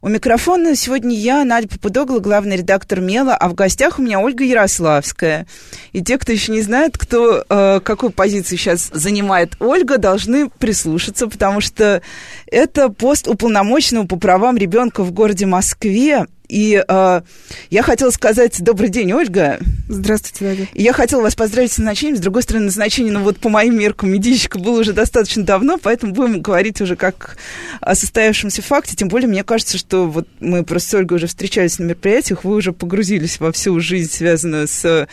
У микрофона сегодня я, Надя Попудогла, главный редактор «Мела», а в гостях у меня Ольга Ярославская. И те, кто еще не знает, кто э, какую позицию сейчас занимает Ольга, должны прислушаться, потому что это пост уполномоченного по правам ребенка в городе Москве. И э, я хотела сказать добрый день, Ольга. Здравствуйте, Надя. И я хотела вас поздравить с назначением. С другой стороны, назначение, ну вот по моим меркам, медичка было уже достаточно давно, поэтому будем говорить уже как о состоявшемся факте. Тем более, мне кажется, что вот мы просто с Ольгой уже встречались на мероприятиях, вы уже погрузились во всю жизнь, связанную с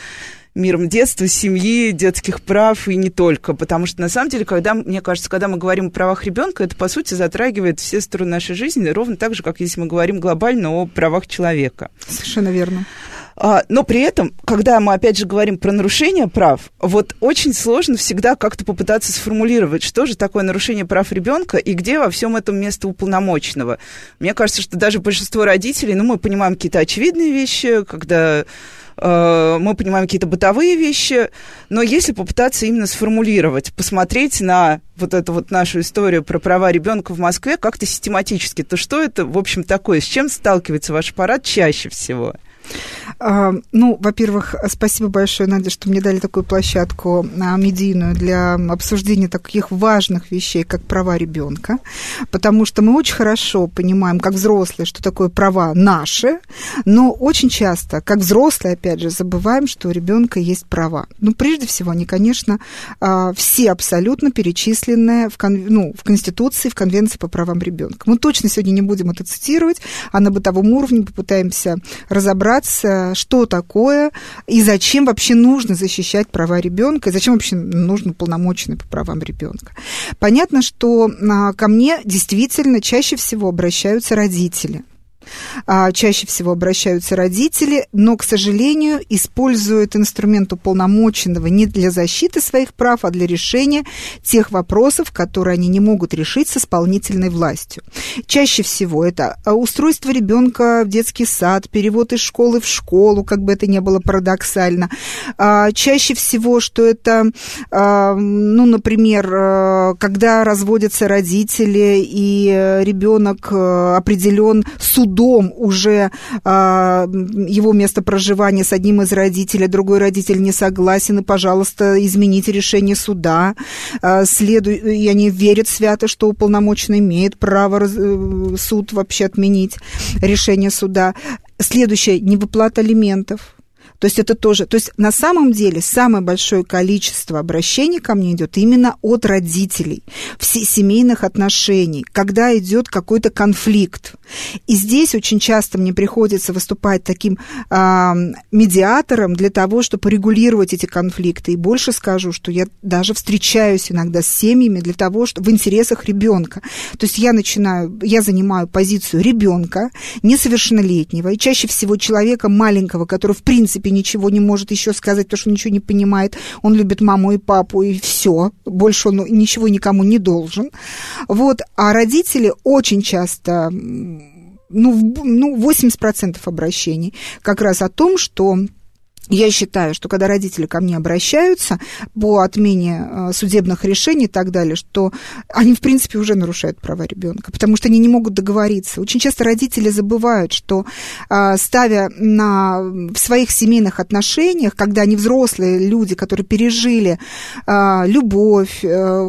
миром детства, семьи, детских прав и не только. Потому что, на самом деле, когда, мне кажется, когда мы говорим о правах ребенка, это, по сути, затрагивает все стороны нашей жизни, ровно так же, как если мы говорим глобально о правах человека. Совершенно верно. А, но при этом, когда мы опять же говорим про нарушение прав, вот очень сложно всегда как-то попытаться сформулировать, что же такое нарушение прав ребенка и где во всем этом место уполномоченного. Мне кажется, что даже большинство родителей, ну, мы понимаем какие-то очевидные вещи, когда Э, мы понимаем какие-то бытовые вещи, но если попытаться именно сформулировать, посмотреть на вот эту вот нашу историю про права ребенка в Москве как-то систематически, то что это, в общем, такое? С чем сталкивается ваш аппарат чаще всего? А, ну, во-первых, спасибо большое, Надя, что мне дали такую площадку а, медийную для обсуждения таких важных вещей, как права ребенка, потому что мы очень хорошо понимаем, как взрослые, что такое права наши, но очень часто, как взрослые, опять же, забываем, что у ребенка есть права. Ну, прежде всего, они, конечно, а, все абсолютно перечисленные в, кон, ну, в Конституции, в Конвенции по правам ребенка. Мы точно сегодня не будем это цитировать, а на бытовом уровне попытаемся разобраться, что такое и зачем вообще нужно защищать права ребенка, и зачем вообще нужно полномоченный по правам ребенка. Понятно, что а, ко мне действительно чаще всего обращаются родители – чаще всего обращаются родители, но, к сожалению, используют инструмент уполномоченного не для защиты своих прав, а для решения тех вопросов, которые они не могут решить с исполнительной властью. Чаще всего это а, устройство ребенка в детский сад, перевод из школы в школу, как бы это ни было парадоксально. А, чаще всего, что это, ну, например, когда разводятся родители и э, ребенок э, определен суд дом уже а, его место проживания с одним из родителей, другой родитель не согласен, и, пожалуйста, измените решение суда. А, следу... И они верят свято, что уполномоченный имеет право раз... Э, суд вообще отменить решение суда. Следующее, невыплата алиментов то есть это тоже... То есть на самом деле самое большое количество обращений ко мне идет именно от родителей, семейных отношений, когда идет какой-то конфликт. И здесь очень часто мне приходится выступать таким э, медиатором для того, чтобы регулировать эти конфликты. И больше скажу, что я даже встречаюсь иногда с семьями для того, что в интересах ребенка. То есть я начинаю, я занимаю позицию ребенка, несовершеннолетнего, и чаще всего человека маленького, который в принципе ничего не может еще сказать, потому что ничего не понимает. Он любит маму и папу, и все. Больше он ничего никому не должен. Вот. А родители очень часто ну, ну 80% обращений как раз о том, что я считаю, что когда родители ко мне обращаются по отмене э, судебных решений и так далее, что они, в принципе, уже нарушают права ребенка, потому что они не могут договориться. Очень часто родители забывают, что э, ставя на, в своих семейных отношениях, когда они взрослые люди, которые пережили э, любовь,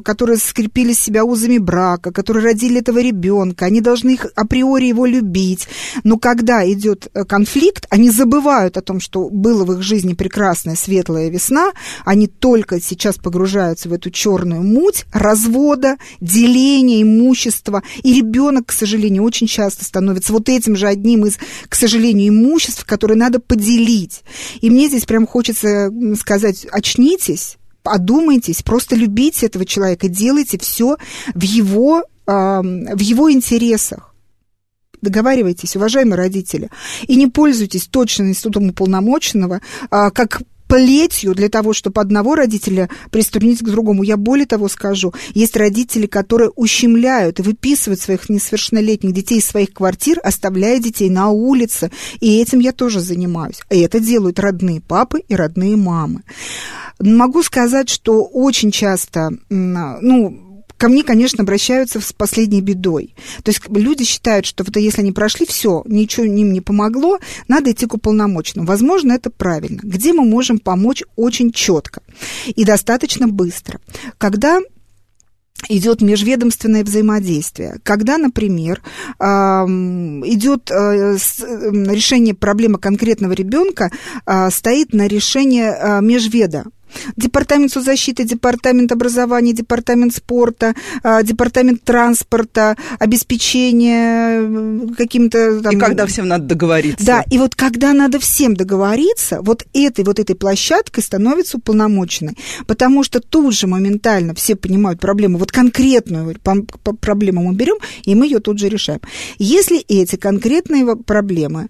которые скрепили себя узами брака, которые родили этого ребенка, они должны их априори его любить. Но когда идет конфликт, они забывают о том, что было в их жизни прекрасная светлая весна, они только сейчас погружаются в эту черную муть развода, деления имущества, и ребенок, к сожалению, очень часто становится вот этим же одним из, к сожалению, имуществ, которые надо поделить. И мне здесь прям хочется сказать, очнитесь, подумайтесь, просто любите этого человека, делайте все в его, в его интересах договаривайтесь, уважаемые родители, и не пользуйтесь точно институтом уполномоченного а, как плетью для того, чтобы одного родителя приструнить к другому. Я более того скажу, есть родители, которые ущемляют и выписывают своих несовершеннолетних детей из своих квартир, оставляя детей на улице. И этим я тоже занимаюсь. И это делают родные папы и родные мамы. Могу сказать, что очень часто, ну, ко мне, конечно, обращаются с последней бедой. То есть люди считают, что вот если они прошли все, ничего им не помогло, надо идти к уполномоченному. Возможно, это правильно. Где мы можем помочь очень четко и достаточно быстро? Когда идет межведомственное взаимодействие. Когда, например, идет э, решение проблемы конкретного ребенка, а, стоит на решение а, межведа, Департамент соцзащиты, департамент образования, департамент спорта, а, департамент транспорта, обеспечения э, каким-то... Там... И когда всем надо договориться. Да, и вот когда надо всем договориться, вот этой вот этой площадкой становится уполномоченной, потому что тут же моментально все понимают проблему, вот конкретную проблему мы берем, и мы ее тут же решаем. Если эти конкретные проблемы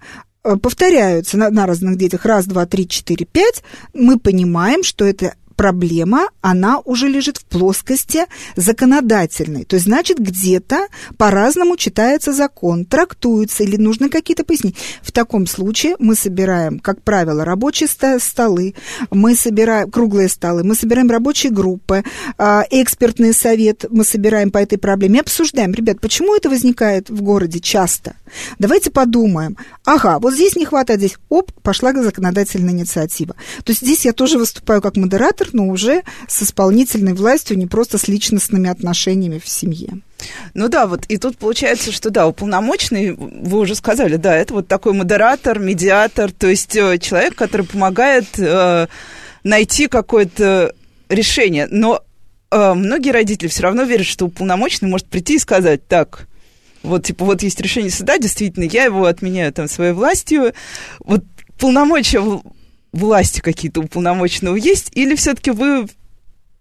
повторяются на, на разных детях. Раз, два, три, четыре, пять, мы понимаем, что это проблема, она уже лежит в плоскости законодательной. То есть, значит, где-то по-разному читается закон, трактуется или нужно какие-то пояснения. В таком случае мы собираем, как правило, рабочие столы, мы собираем круглые столы, мы собираем рабочие группы, а, экспертный совет мы собираем по этой проблеме, обсуждаем, ребят, почему это возникает в городе часто? Давайте подумаем. Ага, вот здесь не хватает, здесь, оп, пошла законодательная инициатива. То есть здесь я тоже выступаю как модератор, центр, но уже с исполнительной властью, не просто с личностными отношениями в семье. Ну да, вот и тут получается, что да, уполномоченный, вы уже сказали, да, это вот такой модератор, медиатор, то есть э, человек, который помогает э, найти какое-то решение. Но э, многие родители все равно верят, что уполномоченный может прийти и сказать, так, вот типа вот есть решение суда, действительно, я его отменяю там своей властью, вот полномочия власти какие-то уполномоченного есть, или все-таки вы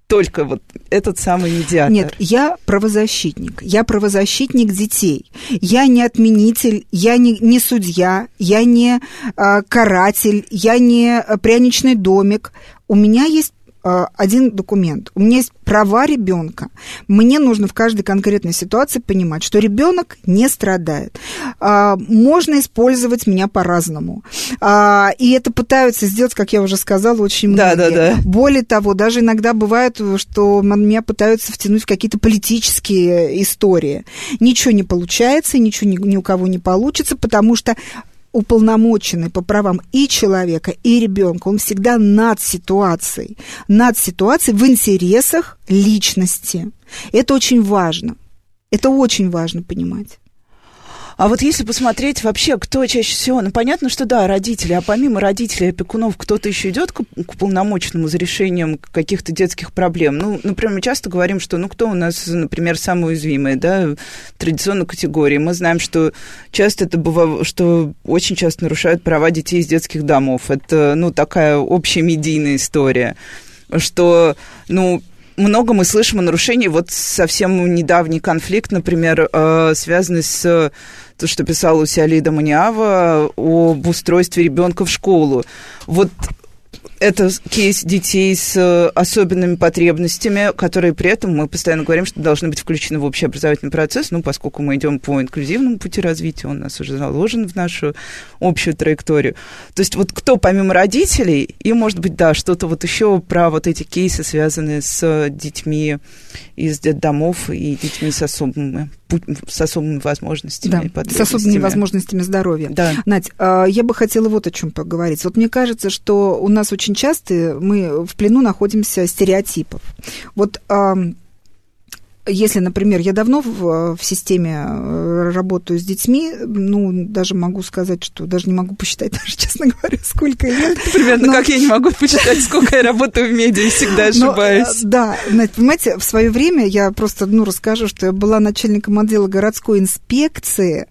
только вот этот самый медиатор? Нет, я правозащитник. Я правозащитник детей. Я не отменитель, я не, не судья, я не э, каратель, я не пряничный домик. У меня есть один документ. У меня есть права ребенка. Мне нужно в каждой конкретной ситуации понимать, что ребенок не страдает. А, можно использовать меня по-разному. А, и это пытаются сделать, как я уже сказала, очень многие. Да, да, да. Более того, даже иногда бывает, что меня пытаются втянуть в какие-то политические истории. Ничего не получается, ничего ни, ни у кого не получится, потому что уполномоченный по правам и человека, и ребенка, он всегда над ситуацией, над ситуацией в интересах личности. Это очень важно. Это очень важно понимать. А вот если посмотреть вообще, кто чаще всего, ну понятно, что да, родители, а помимо родителей, опекунов, кто-то еще идет к, к полномочному за решением каких-то детских проблем. Ну, например, мы часто говорим, что ну кто у нас, например, самый уязвимый, да, традиционной категории. Мы знаем, что часто это бывает, что очень часто нарушают права детей из детских домов. Это, ну, такая общая медийная история что, ну, много мы слышим о нарушении. Вот совсем недавний конфликт, например, э, связанный с то, что писала у себя Лида Маниава об устройстве ребенка в школу. Вот это кейс детей с э, особенными потребностями, которые при этом мы постоянно говорим, что должны быть включены в общий образовательный процесс, ну, поскольку мы идем по инклюзивному пути развития, он у нас уже заложен в нашу общую траекторию. То есть вот кто помимо родителей, и, может быть, да, что-то вот еще про вот эти кейсы, связанные с детьми из детдомов и детьми с особыми с особыми возможностями. Да, с особыми возможностями здоровья. Да. Надь, а, я бы хотела вот о чем поговорить. Вот мне кажется, что у нас очень часто мы в плену находимся стереотипов. Вот если, например, я давно в, в системе э, работаю с детьми, ну, даже могу сказать, что даже не могу посчитать, даже, честно говоря, сколько лет. Примерно но... как я не могу посчитать, сколько я работаю в медиа и всегда ошибаюсь. Но, да, понимаете, в свое время я просто, ну, расскажу, что я была начальником отдела городской инспекции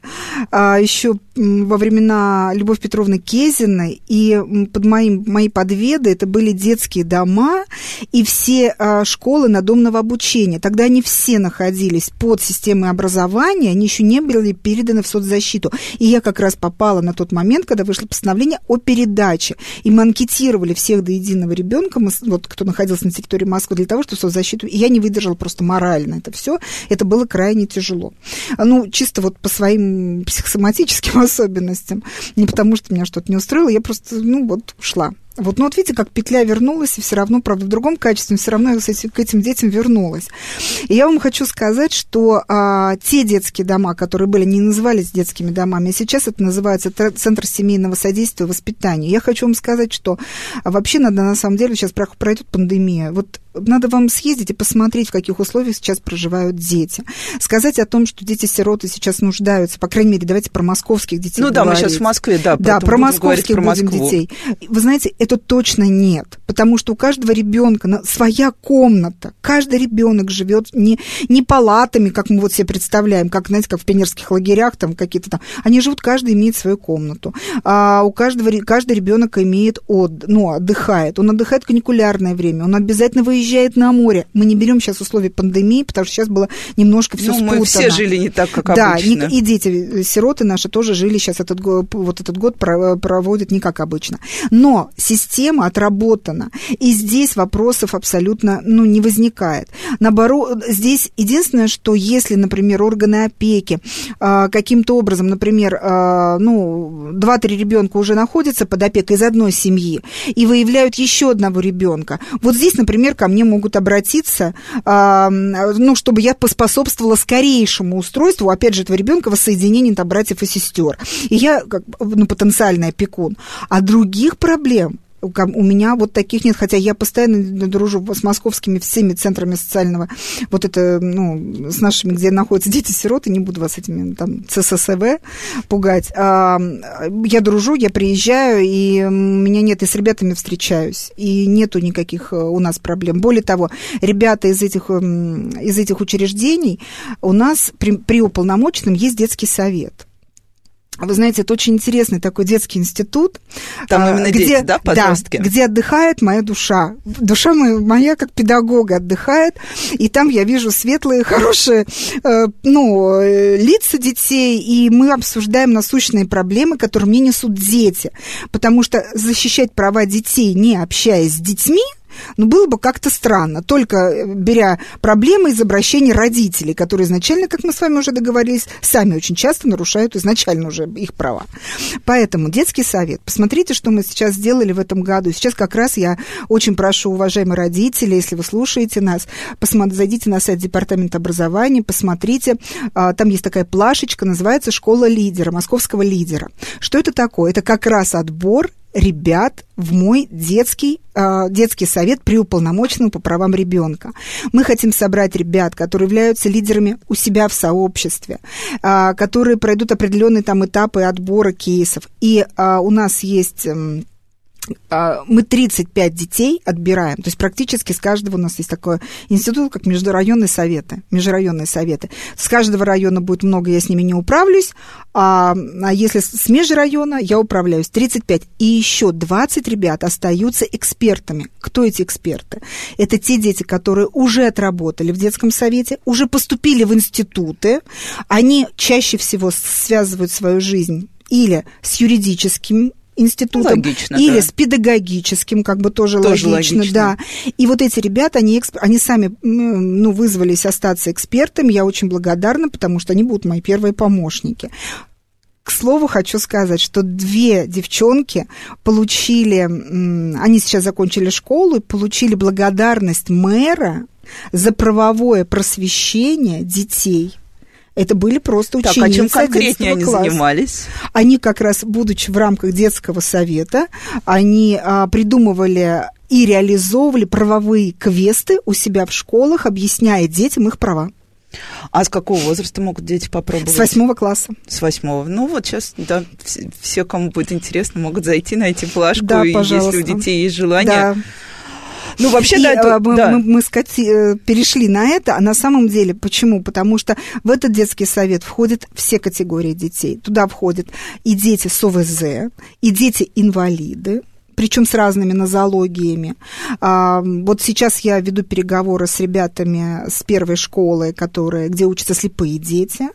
а, еще во времена Любовь Петровны Кезиной, и под моим, мои подведы это были детские дома и все а, школы надомного обучения. Тогда они все все находились под системой образования, они еще не были переданы в соцзащиту. И я как раз попала на тот момент, когда вышло постановление о передаче. И мы анкетировали всех до единого ребенка, мы, вот, кто находился на территории Москвы, для того, чтобы соцзащиту... И я не выдержала просто морально это все. Это было крайне тяжело. Ну, чисто вот по своим психосоматическим особенностям. Не потому, что меня что-то не устроило, я просто, ну, вот, ушла. Вот, ну вот видите, как петля вернулась, и все равно, правда, в другом качестве, все равно к этим детям вернулась. И я вам хочу сказать, что а, те детские дома, которые были, не назывались детскими домами, а сейчас это называется Центр семейного содействия и воспитания. Я хочу вам сказать, что а, вообще надо, на самом деле, сейчас пройдет пандемия. Вот надо вам съездить и посмотреть, в каких условиях сейчас проживают дети. Сказать о том, что дети-сироты сейчас нуждаются, по крайней мере, давайте про московских детей Ну говорить. да, мы сейчас в Москве, да. Да, про московских про будем детей. Вы знаете, это точно нет, потому что у каждого ребенка своя комната. Каждый ребенок живет не, не палатами, как мы вот себе представляем, как, знаете, как в пионерских лагерях, там какие-то там. Они живут, каждый имеет свою комнату. А у каждого, каждый ребенок имеет от, ну, отдыхает. Он отдыхает каникулярное время, он обязательно выезжает выезжает на море. Мы не берем сейчас условия пандемии, потому что сейчас было немножко все ну, спутано. мы все жили не так, как да, обычно. Да, и дети, сироты наши тоже жили сейчас этот год, вот этот год проводят не как обычно. Но система отработана, и здесь вопросов абсолютно ну, не возникает. Наоборот, здесь единственное, что если, например, органы опеки а, каким-то образом, например, а, ну, 2-3 ребенка уже находятся под опекой из одной семьи и выявляют еще одного ребенка, вот здесь, например, ко мне мне могут обратиться, ну, чтобы я поспособствовала скорейшему устройству, опять же, этого ребенка воссоединения там, братьев и сестер. И я, как, ну, потенциальный опекун. А других проблем у меня вот таких нет, хотя я постоянно дружу с московскими всеми центрами социального, вот это, ну, с нашими, где находятся дети-сироты, не буду вас этими там ЦССВ пугать. А, я дружу, я приезжаю, и у меня нет, и с ребятами встречаюсь, и нету никаких э, у нас проблем. Более того, ребята из этих, из этих учреждений у нас при, при уполномоченном есть детский совет. Вы знаете, это очень интересный такой детский институт. Там а, именно где, дети, да, подростки? Да, где отдыхает моя душа. Душа моя, моя как педагога отдыхает, и там я вижу светлые, хорошие, э, ну, э, лица детей, и мы обсуждаем насущные проблемы, которые мне несут дети. Потому что защищать права детей, не общаясь с детьми, ну, было бы как-то странно, только э, беря проблемы из обращений родителей, которые изначально, как мы с вами уже договорились, сами очень часто нарушают изначально уже их права. Поэтому детский совет. Посмотрите, что мы сейчас сделали в этом году. Сейчас как раз я очень прошу, уважаемые родители, если вы слушаете нас, посмотрите, зайдите на сайт Департамента образования, посмотрите, а, там есть такая плашечка, называется «Школа лидера», московского лидера. Что это такое? Это как раз отбор ребят в мой детский, э, детский совет при уполномоченном по правам ребенка. Мы хотим собрать ребят, которые являются лидерами у себя в сообществе, э, которые пройдут определенные там этапы отбора кейсов. И э, у нас есть... А, мы 35 детей отбираем, то есть практически с каждого у нас есть такой институт, как межрайонные советы, межрайонные советы. С каждого района будет много, я с ними не управлюсь, а, а если с межрайона, я управляюсь 35. И еще 20 ребят остаются экспертами. Кто эти эксперты? Это те дети, которые уже отработали в детском совете, уже поступили в институты, они чаще всего связывают свою жизнь или с юридическим институтом логично, или да. с педагогическим, как бы тоже, тоже логично, логично, да. И вот эти ребята, они, они сами, ну, вызвались остаться экспертами, я очень благодарна, потому что они будут мои первые помощники. К слову, хочу сказать, что две девчонки получили, они сейчас закончили школу и получили благодарность мэра за правовое просвещение детей – это были просто ученицы так, а чем конкретнее они класса. занимались? Они как раз, будучи в рамках детского совета, они а, придумывали и реализовывали правовые квесты у себя в школах, объясняя детям их права. А с какого возраста могут дети попробовать? С восьмого класса. С восьмого. Ну вот сейчас, да, все, кому будет интересно, могут зайти, найти плашку. Да, и пожалуйста. если у детей есть желание, да. Ну, вообще, и, да, это, мы, да. мы, мы скати, э, перешли на это, а на самом деле почему? Потому что в этот детский совет входят все категории детей. Туда входят и дети с ОВЗ, и дети-инвалиды, причем с разными нозологиями. А, вот сейчас я веду переговоры с ребятами с первой школы, которые, где учатся слепые дети.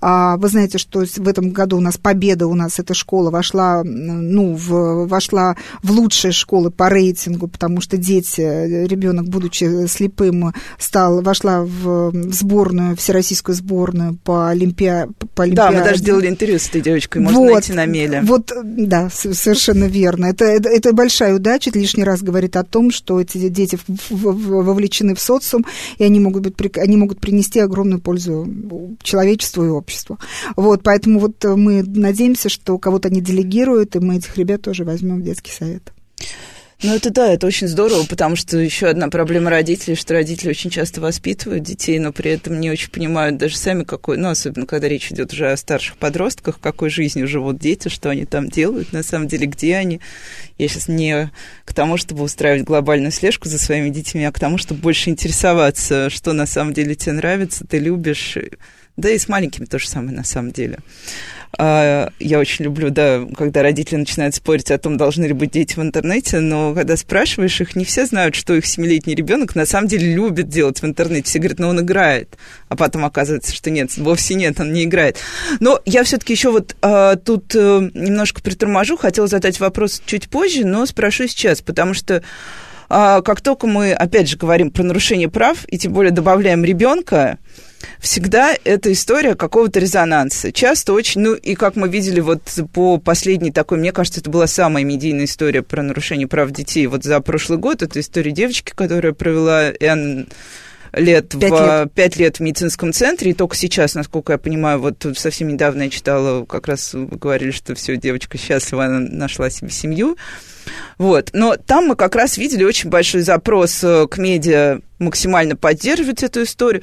А, вы знаете, что в этом году у нас победа, у нас эта школа вошла, ну, в, вошла в лучшие школы по рейтингу, потому что дети, ребенок, будучи слепым, стал, вошла в сборную, всероссийскую сборную по, олимпиа, по олимпиаде. Да, мы даже делали интервью с этой девочкой, можно вот, найти на меле. Вот, да, совершенно верно. Это, это, это большая удача, это лишний раз говорит о том, что эти дети вовлечены в социум, и они могут, быть, они могут принести огромную пользу человечеству и обществу. Вот, поэтому вот мы надеемся, что кого-то они делегируют, и мы этих ребят тоже возьмем в детский совет. Ну, это да, это очень здорово, потому что еще одна проблема родителей, что родители очень часто воспитывают детей, но при этом не очень понимают даже сами, какой, ну, особенно когда речь идет уже о старших подростках, какой жизнью живут дети, что они там делают, на самом деле, где они. Я сейчас не к тому, чтобы устраивать глобальную слежку за своими детьми, а к тому, чтобы больше интересоваться, что на самом деле тебе нравится, ты любишь. Да и с маленькими то же самое на самом деле. А, я очень люблю, да, когда родители начинают спорить о том, должны ли быть дети в интернете, но когда спрашиваешь их, не все знают, что их семилетний ребенок на самом деле любит делать в интернете. Все говорят, ну он играет, а потом оказывается, что нет, вовсе нет, он не играет. Но я все-таки еще вот а, тут а, немножко приторможу, хотела задать вопрос чуть позже, но спрошу сейчас, потому что а, как только мы, опять же, говорим про нарушение прав, и тем более добавляем ребенка, всегда это история какого-то резонанса. Часто очень, ну и как мы видели вот по последней такой, мне кажется, это была самая медийная история про нарушение прав детей. Вот за прошлый год это история девочки, которая провела N лет пять в лет. пять лет в медицинском центре, и только сейчас, насколько я понимаю, вот совсем недавно я читала, как раз говорили, что все, девочка счастлива, она нашла себе семью. Вот. Но там мы как раз видели очень большой запрос э, к медиа максимально поддерживать эту историю.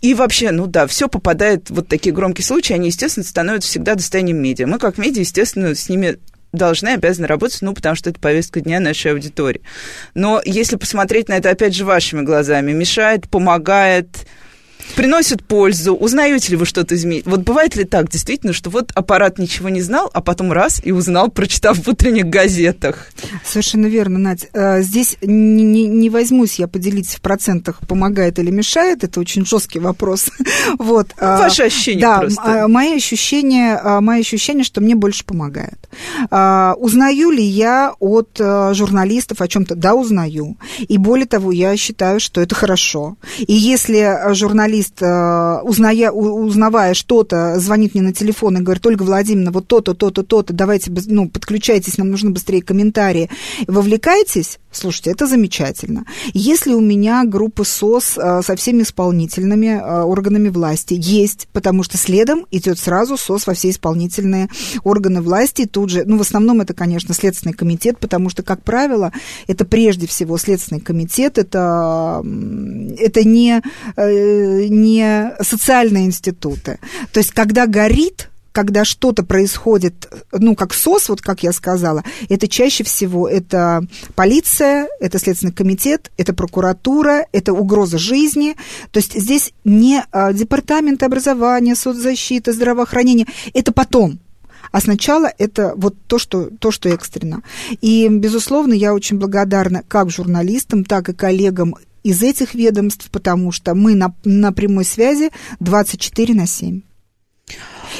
И вообще, ну да, все попадает, вот такие громкие случаи, они, естественно, становятся всегда достоянием медиа. Мы, как медиа, естественно, с ними должны, обязаны работать, ну, потому что это повестка дня нашей аудитории. Но если посмотреть на это, опять же, вашими глазами, мешает, помогает, приносит пользу? Узнаете ли вы что-то из МИД? Вот бывает ли так, действительно, что вот аппарат ничего не знал, а потом раз и узнал, прочитав в утренних газетах? Совершенно верно, Надь. Э, здесь не, не, не возьмусь я поделиться в процентах, помогает или мешает. Это очень жесткий вопрос. вот. Ну, Ваши ощущения да, просто. А, мои ощущения, а, мои ощущения, что мне больше помогает. А, узнаю ли я от э, журналистов о чем-то? Да, узнаю. И более того, я считаю, что это хорошо. И если журналист журналист, э, узная, узнавая что-то, звонит мне на телефон и говорит, Ольга Владимировна, вот то-то, то-то, то-то, давайте, ну, подключайтесь, нам нужно быстрее комментарии. Вовлекайтесь, слушайте, это замечательно. Если у меня группа СОС э, со всеми исполнительными э, органами власти есть, потому что следом идет сразу СОС во все исполнительные органы власти, и тут же, ну, в основном это, конечно, Следственный комитет, потому что, как правило, это прежде всего Следственный комитет, это, это не не социальные институты. То есть, когда горит, когда что-то происходит, ну, как СОС, вот как я сказала, это чаще всего это полиция, это Следственный комитет, это прокуратура, это угроза жизни. То есть здесь не а, департамент образования, соцзащиты, здравоохранения, это потом. А сначала это вот то, что, то, что экстренно. И, безусловно, я очень благодарна как журналистам, так и коллегам из этих ведомств, потому что мы на, на прямой связи 24 на 7.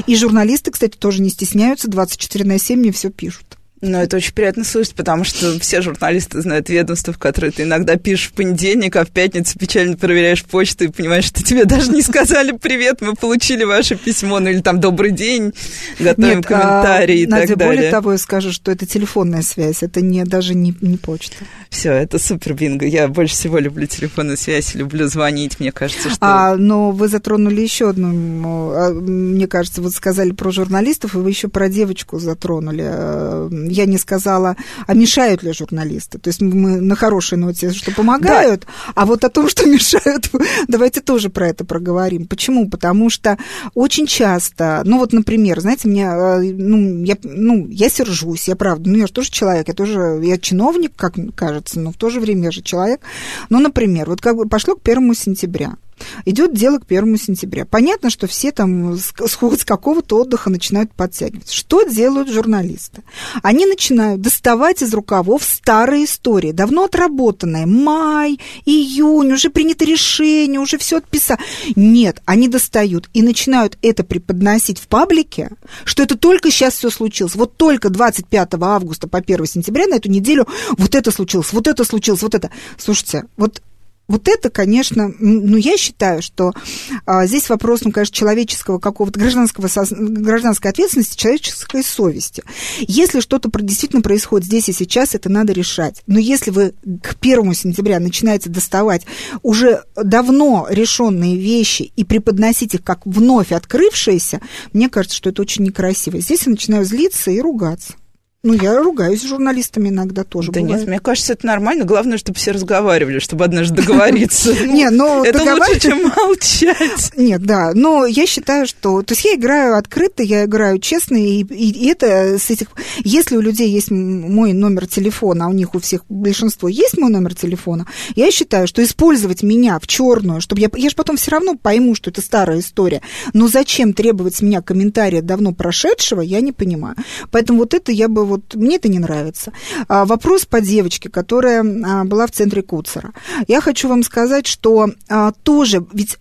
И журналисты, кстати, тоже не стесняются, 24 на 7 мне все пишут. Ну, это очень приятно слышать, потому что все журналисты знают ведомства, в которые ты иногда пишешь в понедельник, а в пятницу печально проверяешь почту и понимаешь, что тебе даже не сказали «Привет, мы получили ваше письмо», ну или там «Добрый день», готовим Нет, комментарии а, и Надя, так далее. более того, я скажу, что это телефонная связь, это не, даже не, не почта. Все, это супер бинго. Я больше всего люблю телефонную связь, люблю звонить, мне кажется, что... А, но вы затронули еще одну, а, мне кажется, вот сказали про журналистов, и вы еще про девочку затронули а, я не сказала, а мешают ли журналисты. То есть мы на хорошей ноте, что помогают, да. а вот о том, что мешают, давайте тоже про это проговорим. Почему? Потому что очень часто, ну вот, например, знаете, мне, э, ну, я, ну, я сержусь, я правда, ну, я же тоже человек, я тоже, я чиновник, как кажется, но в то же время я же человек. Ну, например, вот как бы пошло к первому сентября, Идет дело к первому сентября. Понятно, что все там с, с какого-то отдыха начинают подтягиваться. Что делают журналисты? Они начинают доставать из рукавов старые истории, давно отработанные. Май, июнь, уже принято решение, уже все отписали. Нет, они достают и начинают это преподносить в паблике, что это только сейчас все случилось. Вот только 25 августа по 1 сентября на эту неделю вот это случилось, вот это случилось, вот это. Слушайте, вот вот это, конечно, ну, я считаю, что а, здесь вопрос, ну, конечно, человеческого какого-то гражданского, гражданской ответственности, человеческой совести. Если что-то действительно происходит здесь и сейчас, это надо решать. Но если вы к первому сентября начинаете доставать уже давно решенные вещи и преподносить их как вновь открывшиеся, мне кажется, что это очень некрасиво. Здесь я начинаю злиться и ругаться. Ну, я ругаюсь с журналистами иногда тоже. Да бывает. нет, мне кажется, это нормально. Главное, чтобы все разговаривали, чтобы однажды договориться. Нет, ну... Это лучше, чем молчать. Нет, да. Но я считаю, что... То есть я играю открыто, я играю честно, и это с этих... Если у людей есть мой номер телефона, а у них у всех большинство есть мой номер телефона, я считаю, что использовать меня в черную, чтобы я... Я же потом все равно пойму, что это старая история. Но зачем требовать с меня комментария давно прошедшего, я не понимаю. Поэтому вот это я бы вот мне это не нравится. А, вопрос по девочке, которая а, была в центре Куцера. Я хочу вам сказать, что а, тоже, ведь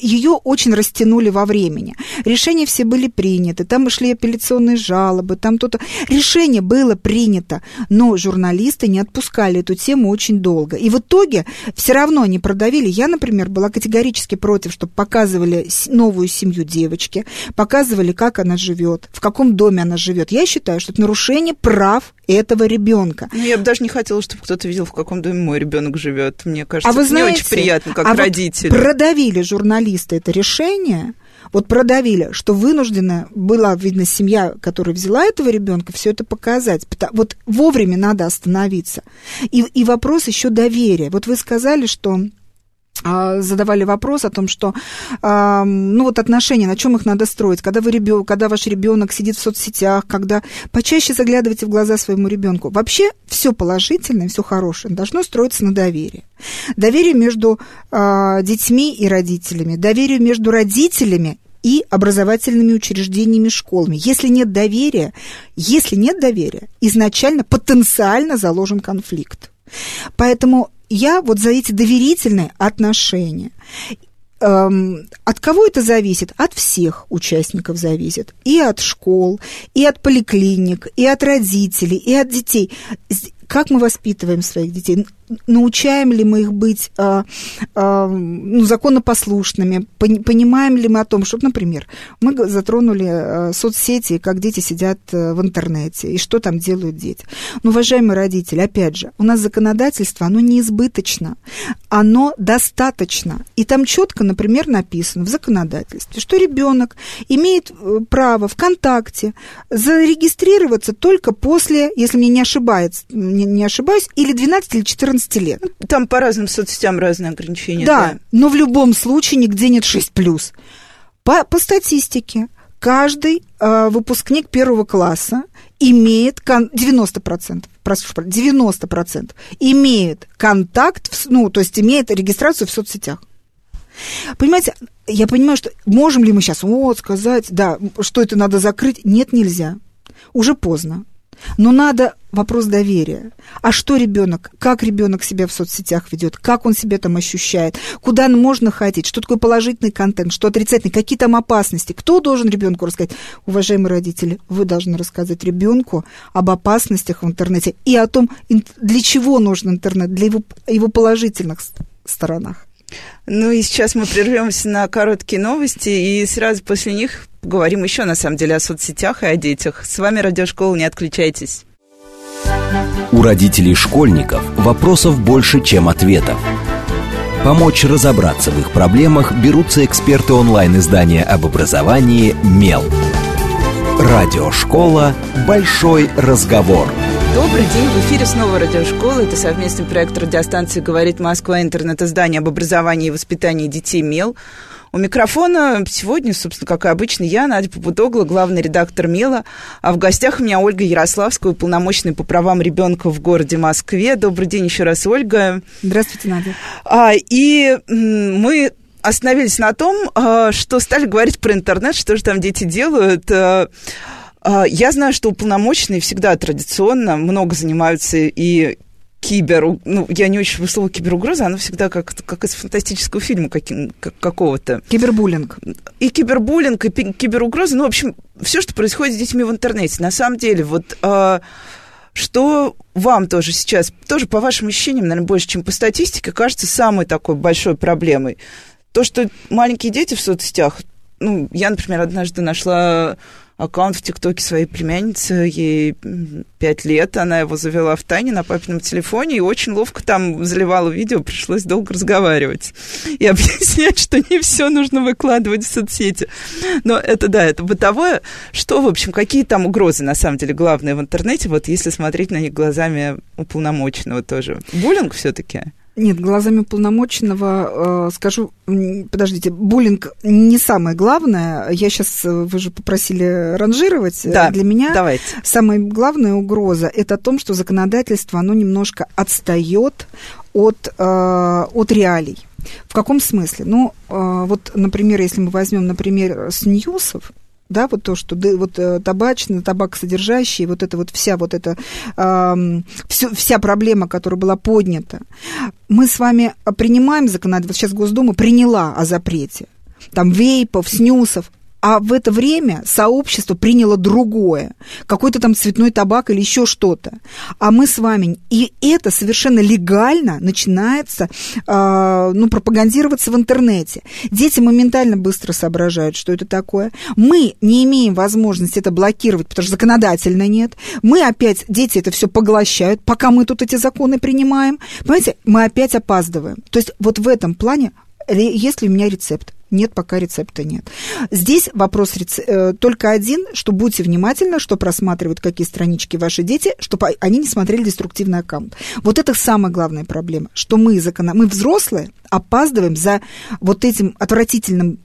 ее очень растянули во времени. Решения все были приняты, там шли апелляционные жалобы, там то-то. Решение было принято, но журналисты не отпускали эту тему очень долго. И в итоге все равно они продавили. Я, например, была категорически против, чтобы показывали новую семью девочки, показывали, как она живет, в каком доме она живет. Я считаю, что это нарушение прав этого ребенка. Ну, я бы даже не хотела, чтобы кто-то видел, в каком доме мой ребенок живет. Мне кажется, а вы знаете, не очень приятно, как а родитель. Вот продавили журналисты это решение. Вот продавили, что вынуждена была, видно, семья, которая взяла этого ребенка, все это показать. Вот вовремя надо остановиться. И, и вопрос еще доверия. Вот вы сказали, что задавали вопрос о том, что ну вот отношения, на чем их надо строить, когда вы ребенок, когда ваш ребенок сидит в соцсетях, когда почаще заглядывайте в глаза своему ребенку. Вообще все положительное, все хорошее должно строиться на доверии. Доверие между э, детьми и родителями, доверие между родителями и образовательными учреждениями, школами. Если нет доверия, если нет доверия, изначально потенциально заложен конфликт. Поэтому я вот за эти доверительные отношения. Эм, от кого это зависит? От всех участников зависит. И от школ, и от поликлиник, и от родителей, и от детей. Как мы воспитываем своих детей? Научаем ли мы их быть а, а, ну, законопослушными, понимаем ли мы о том, что, например, мы затронули а, соцсети, как дети сидят а, в интернете, и что там делают дети. Ну, уважаемые родители, опять же, у нас законодательство, оно не избыточно, оно достаточно. И там четко, например, написано в законодательстве, что ребенок имеет э, право ВКонтакте зарегистрироваться только после, если мне не ошибается, не, не ошибаюсь, или 12 или 14 14 лет. Там по разным соцсетям разные ограничения. Да, да. но в любом случае нигде нет 6+. По, по статистике, каждый э, выпускник первого класса имеет кон- 90%, прошу, 90% имеет контакт, в, ну, то есть имеет регистрацию в соцсетях. Понимаете, я понимаю, что можем ли мы сейчас вот сказать, да, что это надо закрыть? Нет, нельзя. Уже поздно. Но надо вопрос доверия. А что ребенок? Как ребенок себя в соцсетях ведет? Как он себя там ощущает? Куда можно ходить? Что такое положительный контент? Что отрицательный? Какие там опасности? Кто должен ребенку рассказать? Уважаемые родители, вы должны рассказать ребенку об опасностях в интернете и о том, для чего нужен интернет, для его, его положительных сторонах. Ну и сейчас мы прервемся на короткие новости, и сразу после них поговорим еще, на самом деле, о соцсетях и о детях. С вами Радиошкола, не отключайтесь. У родителей школьников вопросов больше, чем ответов. Помочь разобраться в их проблемах берутся эксперты онлайн-издания об образовании «Мел». Радиошкола «Большой разговор». Добрый день, в эфире снова радиошкола. Это совместный проект радиостанции «Говорит Москва», интернет-издание об образовании и воспитании детей «Мел». У микрофона сегодня, собственно, как и обычно, я, Надя Попудогла, главный редактор МЕЛа. А в гостях у меня Ольга Ярославская, уполномоченная по правам ребенка в городе Москве. Добрый день еще раз, Ольга. Здравствуйте, Надя. А, и мы остановились на том, э, что стали говорить про интернет, что же там дети делают. Э, э, я знаю, что уполномоченные всегда традиционно много занимаются и кибер, ну, я не очень слово киберугроза, оно всегда как, как из фантастического фильма каким, как, какого-то. Кибербуллинг. И кибербуллинг, и киберугроза, ну, в общем, все, что происходит с детьми в интернете. На самом деле, вот э, что вам тоже сейчас, тоже по вашим ощущениям, наверное, больше, чем по статистике, кажется самой такой большой проблемой? То, что маленькие дети в соцсетях, ну, я, например, однажды нашла аккаунт в ТикТоке своей племянницы, ей пять лет, она его завела в тайне на папином телефоне и очень ловко там заливала видео, пришлось долго разговаривать и объяснять, что не все нужно выкладывать в соцсети. Но это, да, это бытовое. Что, в общем, какие там угрозы, на самом деле, главные в интернете, вот если смотреть на них глазами уполномоченного тоже? Буллинг все-таки? Нет, глазами полномоченного э, скажу, подождите, буллинг не самое главное. Я сейчас, э, вы же попросили ранжировать. Э, да, Для меня давайте. самая главная угроза – это о том, что законодательство, оно немножко отстает от, э, от реалий. В каком смысле? Ну, э, вот, например, если мы возьмем, например, с ньюсов, да, вот то, что да, вот э, табачный, табакосодержащий, вот это вот вся вот эта, э, всю, вся проблема, которая была поднята, мы с вами принимаем законодательство, вот сейчас Госдума приняла о запрете, там вейпов, снюсов, а в это время сообщество приняло другое, какой-то там цветной табак или еще что-то. А мы с вами, и это совершенно легально начинается, э, ну, пропагандироваться в интернете. Дети моментально быстро соображают, что это такое. Мы не имеем возможности это блокировать, потому что законодательно нет. Мы опять, дети это все поглощают, пока мы тут эти законы принимаем. Понимаете, мы опять опаздываем. То есть вот в этом плане есть ли у меня рецепт? Нет, пока рецепта нет. Здесь вопрос рецеп... Э, только один, что будьте внимательны, что просматривают какие странички ваши дети, чтобы они не смотрели деструктивный аккаунт. Вот это самая главная проблема, что мы, закон... мы взрослые, опаздываем за вот этим отвратительным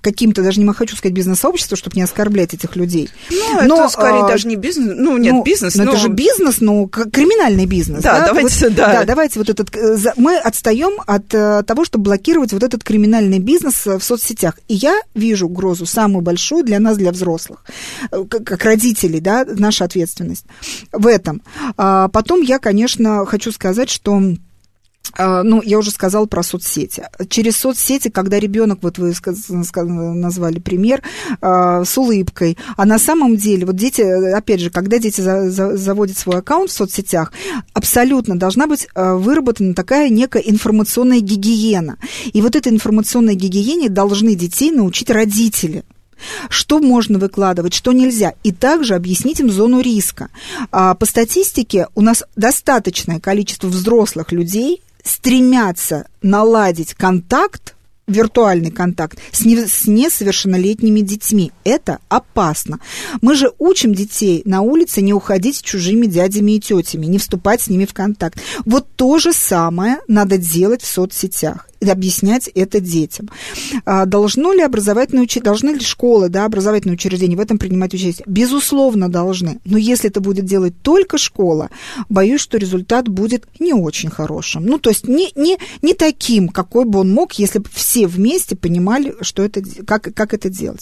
каким-то, даже не хочу сказать бизнес-сообщество, чтобы не оскорблять этих людей. Ну, но, это скорее а, даже не бизнес, ну, нет, ну, бизнес. Но, но это же бизнес, но криминальный бизнес. Да, да? давайте, вот, да. да. давайте вот этот, э, мы отстаем от э, того, чтобы блокировать вот этот криминальный бизнес э, в соцсетях. И я вижу угрозу самую большую для нас, для взрослых, как, родителей, да, наша ответственность в этом. А потом я, конечно, хочу сказать, что ну, я уже сказала про соцсети. Через соцсети, когда ребенок, вот вы назвали пример, а, с улыбкой, а на самом деле, вот дети, опять же, когда дети заводят свой аккаунт в соцсетях, абсолютно должна быть а, выработана такая некая информационная гигиена. И вот этой информационной гигиене должны детей научить родители что можно выкладывать, что нельзя, и также объяснить им зону риска. По статистике у нас достаточное количество взрослых людей, стремятся наладить контакт, виртуальный контакт с, не, с несовершеннолетними детьми. Это опасно. Мы же учим детей на улице не уходить с чужими дядями и тетями, не вступать с ними в контакт. Вот то же самое надо делать в соцсетях объяснять это детям. А, должно ли образовательное учреждение, должны ли школы, да, образовательные учреждения в этом принимать участие? Безусловно, должны. Но если это будет делать только школа, боюсь, что результат будет не очень хорошим. Ну, то есть не, не, не таким, какой бы он мог, если бы все вместе понимали, что это, как, как это делать.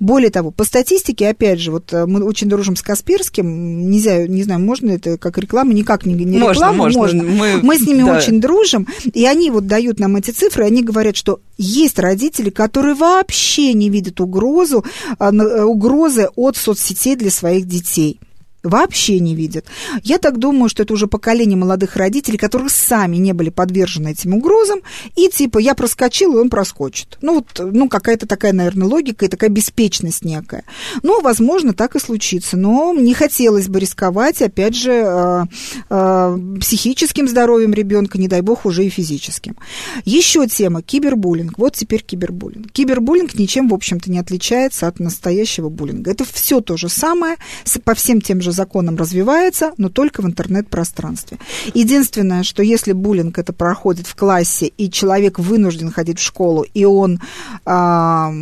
Более того, по статистике, опять же, вот э, мы очень дружим с Касперским, нельзя, не знаю, можно это как реклама, никак не, не реклама, можно. можно. Мы, мы с ними да. очень дружим, и они вот дают нам эти цифры, они говорят, что есть родители, которые вообще не видят угрозу, а, э, угрозы от соцсетей для своих детей вообще не видят. Я так думаю, что это уже поколение молодых родителей, которые сами не были подвержены этим угрозам, и типа я проскочил, и он проскочит. Ну вот, ну какая-то такая, наверное, логика и такая беспечность некая. Ну, возможно, так и случится, но не хотелось бы рисковать, опять же, э, э, психическим здоровьем ребенка, не дай бог, уже и физическим. Еще тема кибербуллинг. Вот теперь кибербуллинг. Кибербуллинг ничем, в общем-то, не отличается от настоящего буллинга. Это все то же самое, по всем тем же законом развивается, но только в интернет-пространстве. Единственное, что если буллинг это проходит в классе, и человек вынужден ходить в школу, и он... А,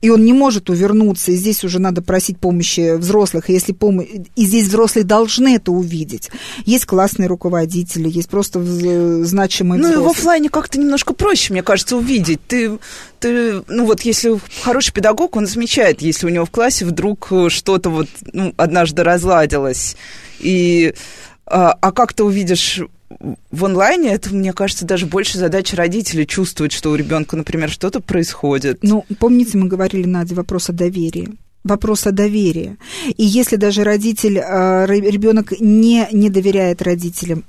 и он не может увернуться, и здесь уже надо просить помощи взрослых, и если помощь, и здесь взрослые должны это увидеть. Есть классные руководители, есть просто значимые Ну, взрослые. и в офлайне как-то немножко проще, мне кажется, увидеть. Ты, ты, ну вот, если хороший педагог, он замечает, если у него в классе вдруг что-то вот ну, однажды разладилось, и а, а как ты увидишь в онлайне это, мне кажется, даже больше задача родителей чувствовать, что у ребенка, например, что-то происходит. Ну, помните, мы говорили, Надя, вопрос о доверии вопрос о доверии. И если даже родитель, э, ребенок не, не доверяет родителям,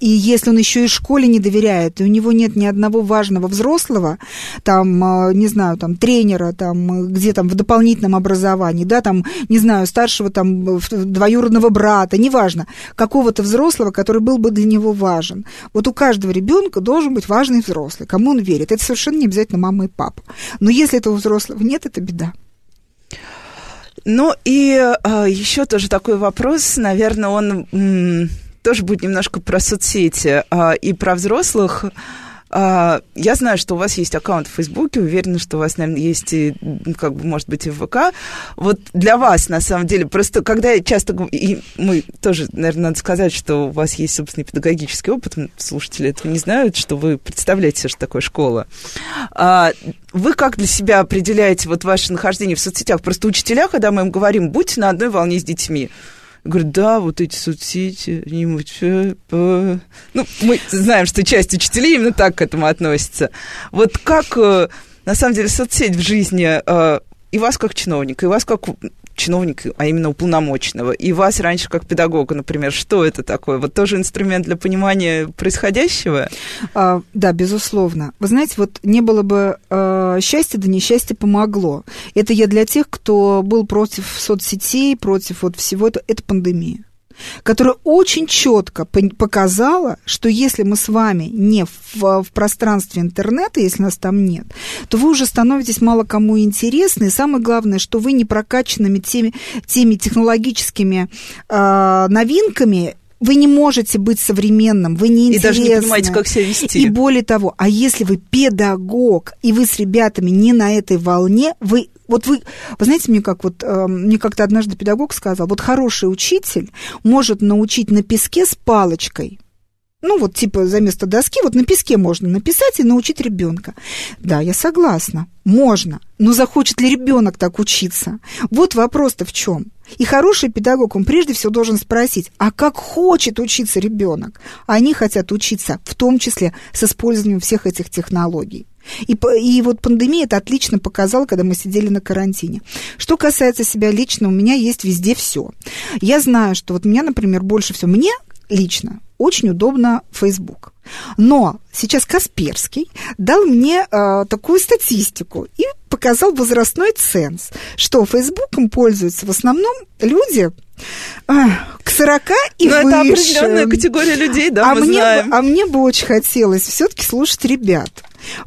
и если он еще и школе не доверяет, и у него нет ни одного важного взрослого, там, э, не знаю, там, тренера, там, где там в дополнительном образовании, да, там, не знаю, старшего там двоюродного брата, неважно, какого-то взрослого, который был бы для него важен. Вот у каждого ребенка должен быть важный взрослый, кому он верит. Это совершенно не обязательно мама и папа. Но если этого взрослого нет, это беда. Ну и э, еще тоже такой вопрос, наверное, он м- тоже будет немножко про соцсети а, и про взрослых. А, я знаю, что у вас есть аккаунт в Фейсбуке, уверена, что у вас, наверное, есть и, как бы, может быть, и в ВК. Вот для вас, на самом деле, просто когда я часто... И мы тоже, наверное, надо сказать, что у вас есть, собственно, педагогический опыт. Слушатели этого не знают, что вы представляете, что такое школа. А, вы как для себя определяете вот ваше нахождение в соцсетях? Просто учителя, когда мы им говорим, будьте на одной волне с детьми, Говорит, да, вот эти соцсети, они. Ну, мы знаем, что часть учителей именно так к этому относится. Вот как, э, на самом деле, соцсеть в жизни э, и вас как чиновника, и вас как чиновника, а именно уполномоченного, и вас раньше как педагога, например, что это такое? Вот тоже инструмент для понимания происходящего? А, да, безусловно. Вы знаете, вот не было бы э, счастья, да несчастье помогло. Это я для тех, кто был против соцсетей, против вот всего этого. Это пандемия которая очень четко показала, что если мы с вами не в, в пространстве интернета, если нас там нет, то вы уже становитесь мало кому интересны. И самое главное, что вы не прокачанными теми, теми технологическими э, новинками вы не можете быть современным, вы не интересны. И даже не понимаете, как себя вести. И более того, а если вы педагог, и вы с ребятами не на этой волне, вы вот вы, вы знаете, мне как вот, э, мне как-то однажды педагог сказал, вот хороший учитель может научить на песке с палочкой, ну, вот типа за место доски, вот на песке можно написать и научить ребенка. Да, я согласна, можно. Но захочет ли ребенок так учиться? Вот вопрос-то в чем. И хороший педагог, он прежде всего должен спросить, а как хочет учиться ребенок? Они хотят учиться, в том числе с использованием всех этих технологий. И, и вот пандемия это отлично показала, когда мы сидели на карантине. Что касается себя лично, у меня есть везде все. Я знаю, что вот меня, например, больше всего, мне лично очень удобно Facebook. Но сейчас Касперский дал мне э, такую статистику и показал возрастной ценз, что Фейсбуком пользуются в основном люди э, к 40 и Но выше. это определенная категория людей, да, а мы мне знаем. Бы, а мне бы очень хотелось все-таки слушать ребят.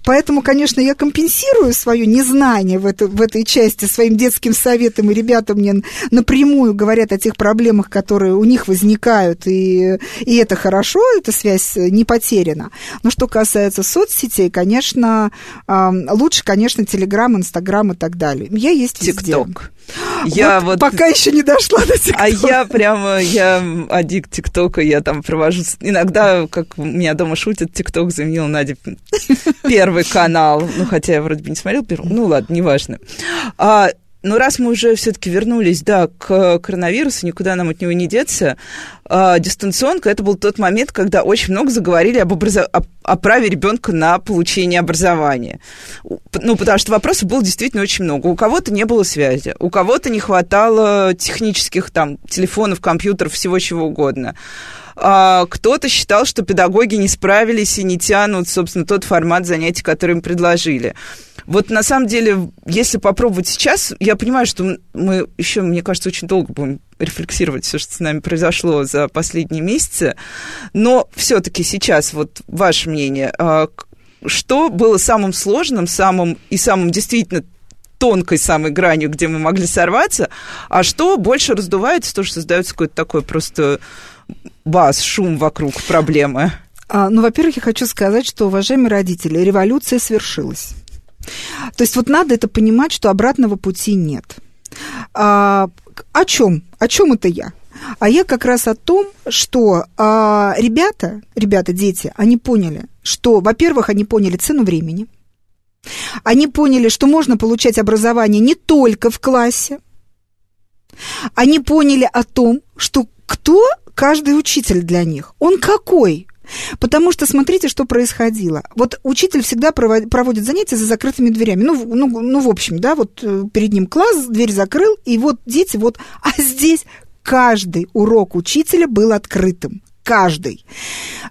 Поэтому, конечно, я компенсирую свое незнание в, это, в этой части своим детским советом, и ребята мне напрямую говорят о тех проблемах, которые у них возникают, и, и это хорошо, эта связь не потеряна. Но что касается соцсетей, конечно, лучше, конечно, Телеграм, Инстаграм и так далее. Я есть везде. ТикТок. Я вот, вот пока еще не дошла до ТикТока. А я прямо, я аддикт ТикТока, я там провожу... Иногда, как меня дома шутят, ТикТок заменил Надя первый канал. Ну, хотя я вроде бы не смотрел первый. Ну, ладно, неважно. А, ну, раз мы уже все-таки вернулись, да, к коронавирусу, никуда нам от него не деться, э, дистанционка это был тот момент, когда очень много заговорили об, образо... о праве ребенка на получение образования. Ну, потому что вопросов было действительно очень много. У кого-то не было связи, у кого-то не хватало технических там телефонов, компьютеров, всего чего угодно. А, кто-то считал, что педагоги не справились и не тянут, собственно, тот формат занятий, который им предложили. Вот на самом деле, если попробовать сейчас, я понимаю, что мы еще, мне кажется, очень долго будем рефлексировать все, что с нами произошло за последние месяцы, но все-таки сейчас, вот ваше мнение, а, что было самым сложным, самым и самым действительно тонкой самой гранью, где мы могли сорваться, а что больше раздувается, то, что создается какой-то такой просто бас, шум вокруг проблемы? А, ну, во-первых, я хочу сказать, что, уважаемые родители, революция свершилась. То есть вот надо это понимать, что обратного пути нет. А, о чем? О чем это я? А я как раз о том, что а, ребята, ребята, дети, они поняли, что, во-первых, они поняли цену времени, они поняли, что можно получать образование не только в классе, они поняли о том, что кто каждый учитель для них, он какой, Потому что смотрите, что происходило. Вот учитель всегда проводит занятия за закрытыми дверями. Ну, ну, ну, в общем, да, вот э, перед ним класс, дверь закрыл, и вот дети вот... А здесь каждый урок учителя был открытым каждый.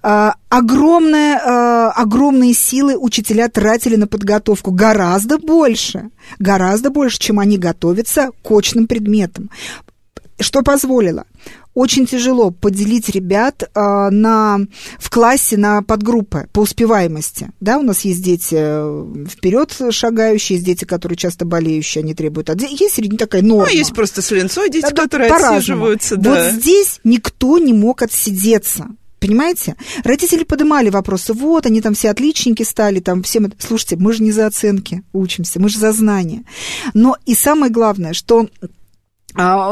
А, огромное, а, огромные силы учителя тратили на подготовку, гораздо больше, гораздо больше, чем они готовятся к очным предметам. Что позволило? очень тяжело поделить ребят э, на, в классе на подгруппы по успеваемости. Да, у нас есть дети э, вперед шагающие, есть дети, которые часто болеющие, они требуют. А есть средняя такая норма. Ну, есть просто с линцой дети, да, которые отсиживаются. Да. Вот здесь никто не мог отсидеться. Понимаете? Родители поднимали вопросы, вот, они там все отличники стали, там всем... Слушайте, мы же не за оценки учимся, мы же за знания. Но и самое главное, что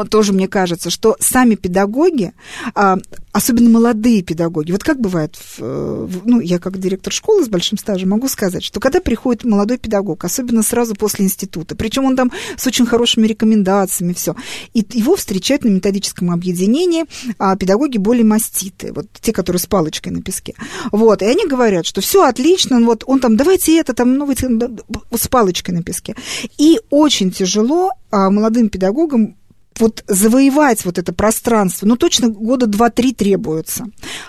тоже мне кажется, что сами педагоги, а, особенно молодые педагоги, вот как бывает, ну, я как директор школы с большим стажем могу сказать, что когда приходит молодой педагог, особенно сразу после института, причем он там с очень хорошими рекомендациями, все, и его встречают на методическом объединении а педагоги более маститы, вот те, которые с палочкой на песке, вот, и они говорят, что все отлично, вот он там, давайте это, там, ну, с палочкой на песке, и очень тяжело молодым педагогам вот завоевать вот это пространство, ну, точно года два-три требуется.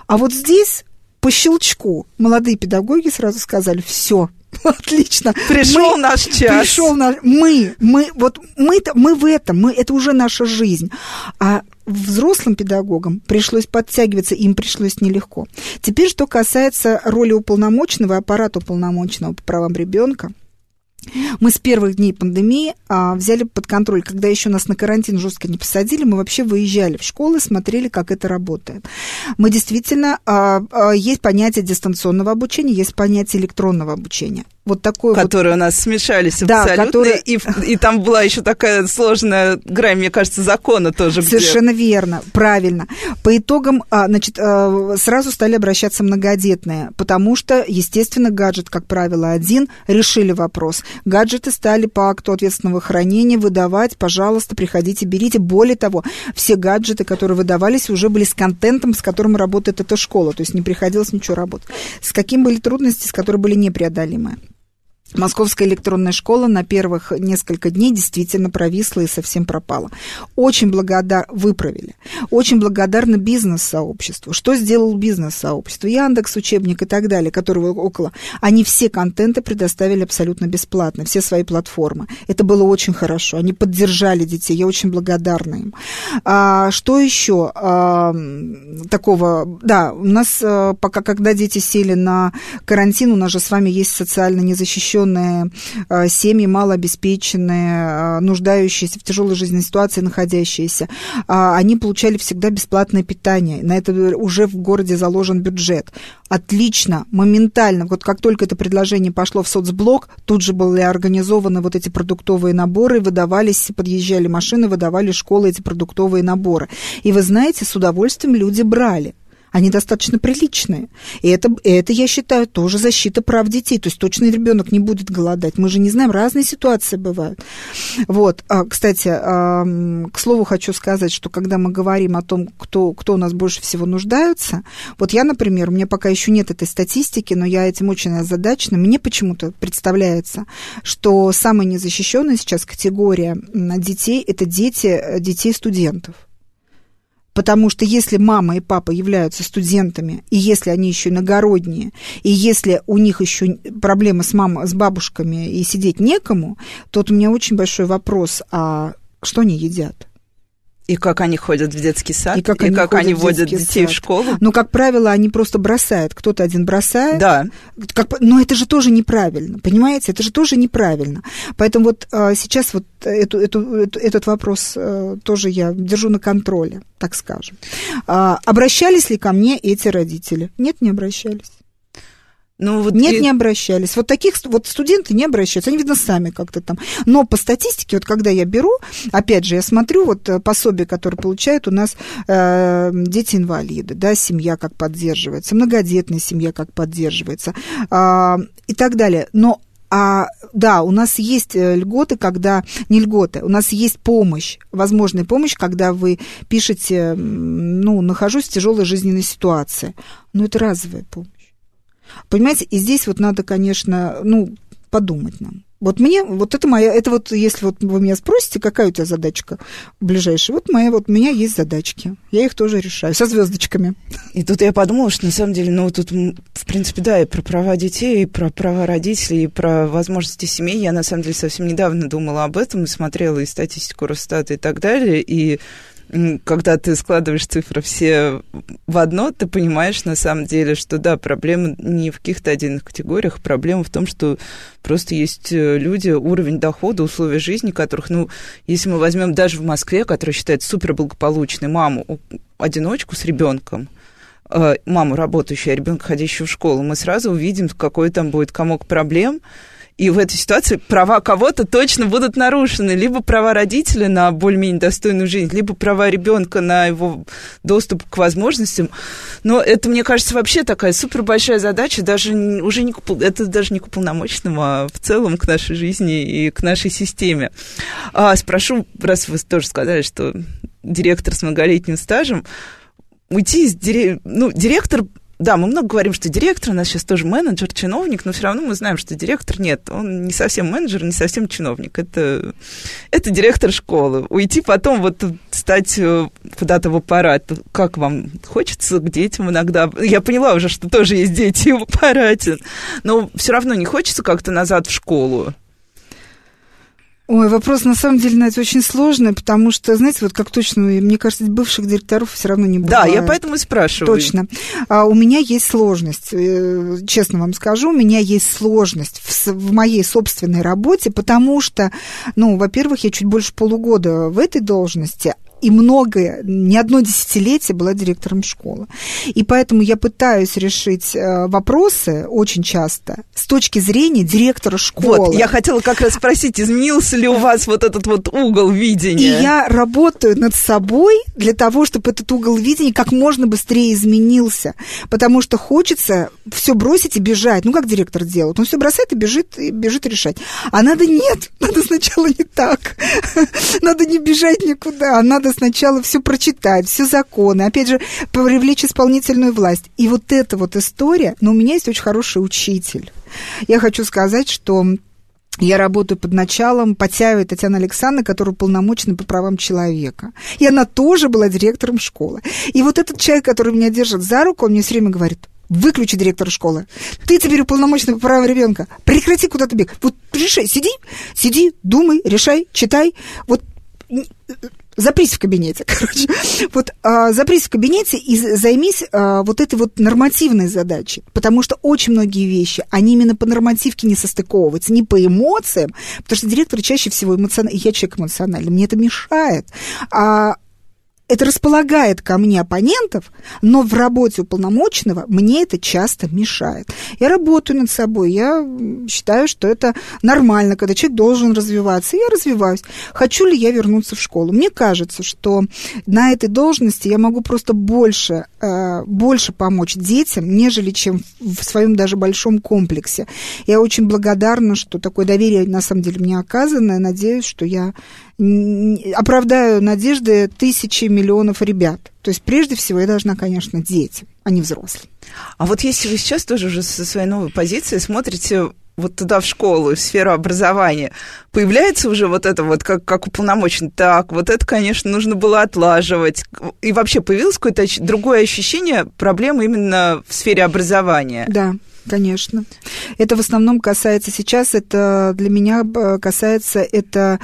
А вот здесь по щелчку молодые педагоги сразу сказали, все, Отлично. Пришел мы, наш час. Пришел наш. Мы, мы, вот мы, мы в этом, мы, это уже наша жизнь. А взрослым педагогам пришлось подтягиваться, им пришлось нелегко. Теперь, что касается роли уполномоченного, аппарата уполномоченного по правам ребенка, мы с первых дней пандемии а, взяли под контроль, когда еще нас на карантин жестко не посадили, мы вообще выезжали в школы, смотрели, как это работает. Мы действительно, а, а, есть понятие дистанционного обучения, есть понятие электронного обучения вот такой Которые вот... у нас смешались да, абсолютно, который... и, и там была еще такая сложная грань, мне кажется, закона тоже. Совершенно где... верно, правильно. По итогам, а, значит, а, сразу стали обращаться многодетные, потому что, естественно, гаджет, как правило, один, решили вопрос. Гаджеты стали по акту ответственного хранения выдавать, пожалуйста, приходите, берите. Более того, все гаджеты, которые выдавались, уже были с контентом, с которым работает эта школа, то есть не приходилось ничего работать. С каким были трудности, с которыми были непреодолимые. Московская электронная школа на первых несколько дней действительно провисла и совсем пропала. Очень благодар... Выправили. Очень благодарна бизнес-сообществу. Что сделал бизнес-сообщество? Яндекс, учебник и так далее, которого около. Они все контенты предоставили абсолютно бесплатно, все свои платформы. Это было очень хорошо. Они поддержали детей. Я очень благодарна им. А, что еще а, такого? Да, у нас а, пока, когда дети сели на карантин, у нас же с вами есть социально незащищенные незащищенные э, семьи, малообеспеченные, э, нуждающиеся в тяжелой жизненной ситуации находящиеся, а, они получали всегда бесплатное питание. На это уже в городе заложен бюджет. Отлично, моментально. Вот как только это предложение пошло в соцблок, тут же были организованы вот эти продуктовые наборы, выдавались, подъезжали машины, выдавали школы эти продуктовые наборы. И вы знаете, с удовольствием люди брали они достаточно приличные. И это, это, я считаю, тоже защита прав детей. То есть точно ребенок не будет голодать. Мы же не знаем, разные ситуации бывают. Вот, а, кстати, к слову хочу сказать, что когда мы говорим о том, кто, кто у нас больше всего нуждается, вот я, например, у меня пока еще нет этой статистики, но я этим очень озадачена, мне почему-то представляется, что самая незащищенная сейчас категория детей – это дети, детей студентов. Потому что если мама и папа являются студентами, и если они еще иногородние, и если у них еще проблемы с мамой, с бабушками и сидеть некому, то вот у меня очень большой вопрос, а что они едят? И как они ходят в детский сад, и как и они, как они водят детей сад. в школу. Ну, как правило, они просто бросают. Кто-то один бросает. Да. Как, но это же тоже неправильно, понимаете? Это же тоже неправильно. Поэтому вот а, сейчас вот эту, эту, эту, этот вопрос а, тоже я держу на контроле, так скажем. А, обращались ли ко мне эти родители? Нет, не обращались. Ну, вот Нет, и... не обращались. Вот таких вот студенты не обращаются. Они, видно, сами как-то там. Но по статистике, вот когда я беру, опять же, я смотрю вот э, пособие, которое получают у нас э, дети-инвалиды, да, семья как поддерживается, многодетная семья как поддерживается э, и так далее. Но а, да, у нас есть э, льготы, когда... Не льготы, у нас есть помощь, возможная помощь, когда вы пишете, ну, нахожусь в тяжелой жизненной ситуации. Но это разовая помощь. Понимаете, и здесь вот надо, конечно, ну, подумать нам. Вот мне, вот это моя, это вот, если вот вы меня спросите, какая у тебя задачка ближайшая, вот моя, вот у меня есть задачки, я их тоже решаю, со звездочками. И тут я подумала, что на самом деле, ну, тут, в принципе, да, и про права детей, и про права родителей, и про возможности семей, я, на самом деле, совсем недавно думала об этом, и смотрела и статистику Росстата и так далее, и когда ты складываешь цифры все в одно, ты понимаешь на самом деле, что да, проблема не в каких-то отдельных категориях, проблема в том, что просто есть э, люди, уровень дохода, условия жизни, которых, ну, если мы возьмем даже в Москве, которая считается суперблагополучной, маму, одиночку с ребенком, э, маму работающую, а ребенка ходящего в школу, мы сразу увидим, какой там будет комок проблем, и в этой ситуации права кого-то точно будут нарушены. Либо права родителя на более-менее достойную жизнь, либо права ребенка на его доступ к возможностям. Но это, мне кажется, вообще такая супер большая задача, даже уже не это даже не к уполномоченному, а в целом к нашей жизни и к нашей системе. А, спрошу, раз вы тоже сказали, что директор с многолетним стажем, уйти из директора, ну, директор да, мы много говорим, что директор у нас сейчас тоже менеджер, чиновник, но все равно мы знаем, что директор нет, он не совсем менеджер, не совсем чиновник. Это, это директор школы. Уйти потом вот стать э, куда-то в аппарат. Как вам хочется к детям иногда? Я поняла уже, что тоже есть дети в аппарате, но все равно не хочется как-то назад в школу. Ой, вопрос на самом деле, Надя, очень сложный, потому что, знаете, вот как точно, мне кажется, бывших директоров все равно не бывает. Да, я поэтому и спрашиваю. Точно. А, у меня есть сложность, э, честно вам скажу, у меня есть сложность в, в моей собственной работе, потому что, ну, во-первых, я чуть больше полугода в этой должности, и многое, не одно десятилетие была директором школы. И поэтому я пытаюсь решить э, вопросы очень часто с точки зрения директора школы. Вот, я хотела как раз спросить, изменился ли у вас вот этот вот угол видения? И я работаю над собой для того, чтобы этот угол видения как можно быстрее изменился. Потому что хочется все бросить и бежать. Ну, как директор делает? Он все бросает и бежит, и бежит решать. А надо нет, надо сначала не так. Надо не бежать никуда, а надо надо сначала все прочитать, все законы, опять же, привлечь исполнительную власть. И вот эта вот история, но у меня есть очень хороший учитель. Я хочу сказать, что я работаю под началом Потяевой Татьяны Александровны, которая уполномочена по правам человека. И она тоже была директором школы. И вот этот человек, который меня держит за руку, он мне все время говорит, выключи директора школы. Ты теперь уполномоченный по правам ребенка. Прекрати куда-то бегать. Вот решай, сиди, сиди, думай, решай, читай. Вот запрись в кабинете, короче. Вот а, запрись в кабинете и займись а, вот этой вот нормативной задачей, потому что очень многие вещи, они именно по нормативке не состыковываются, не по эмоциям, потому что директор чаще всего эмоциональный, я человек эмоциональный, мне это мешает, а это располагает ко мне оппонентов, но в работе уполномоченного мне это часто мешает. Я работаю над собой, я считаю, что это нормально, когда человек должен развиваться, и я развиваюсь. Хочу ли я вернуться в школу? Мне кажется, что на этой должности я могу просто больше, э, больше помочь детям, нежели чем в своем даже большом комплексе. Я очень благодарна, что такое доверие на самом деле мне оказано, и надеюсь, что я оправдаю надежды тысячи миллионов ребят. То есть прежде всего я должна, конечно, детям, а не взрослым. А вот если вы сейчас тоже уже со своей новой позиции смотрите вот туда, в школу, в сферу образования, появляется уже вот это вот, как, как уполномочен, так, вот это, конечно, нужно было отлаживать. И вообще появилось какое-то другое ощущение проблемы именно в сфере образования? Да. Конечно. Это в основном касается сейчас, это для меня э, касается это